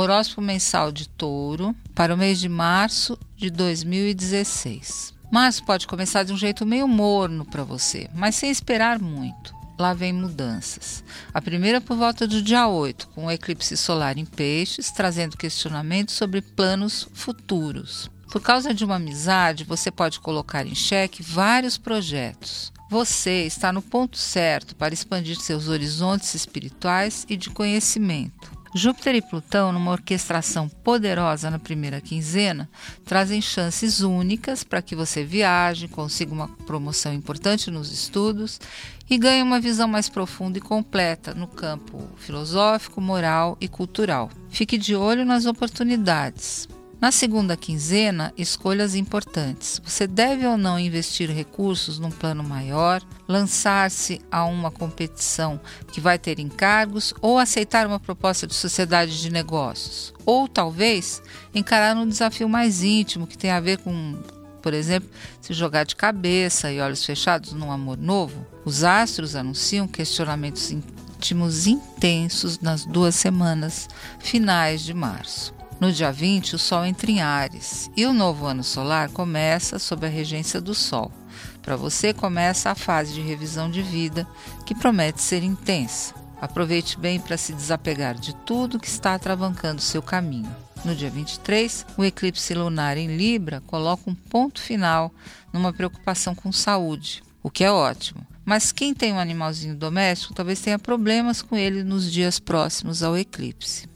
Horóscopo mensal de Touro para o mês de março de 2016. Março pode começar de um jeito meio morno para você, mas sem esperar muito. Lá vem mudanças. A primeira por volta do dia 8, com o eclipse solar em Peixes, trazendo questionamentos sobre planos futuros. Por causa de uma amizade, você pode colocar em xeque vários projetos. Você está no ponto certo para expandir seus horizontes espirituais e de conhecimento. Júpiter e Plutão, numa orquestração poderosa na primeira quinzena, trazem chances únicas para que você viaje, consiga uma promoção importante nos estudos e ganhe uma visão mais profunda e completa no campo filosófico, moral e cultural. Fique de olho nas oportunidades. Na segunda quinzena, escolhas importantes. Você deve ou não investir recursos num plano maior, lançar-se a uma competição que vai ter encargos ou aceitar uma proposta de sociedade de negócios. Ou talvez encarar um desafio mais íntimo que tem a ver com, por exemplo, se jogar de cabeça e olhos fechados num amor novo. Os astros anunciam questionamentos íntimos intensos nas duas semanas finais de março. No dia 20, o Sol entra em Ares e o novo ano solar começa sob a regência do Sol. Para você começa a fase de revisão de vida, que promete ser intensa. Aproveite bem para se desapegar de tudo que está atravancando seu caminho. No dia 23, o eclipse lunar em Libra coloca um ponto final numa preocupação com saúde, o que é ótimo. Mas quem tem um animalzinho doméstico talvez tenha problemas com ele nos dias próximos ao eclipse.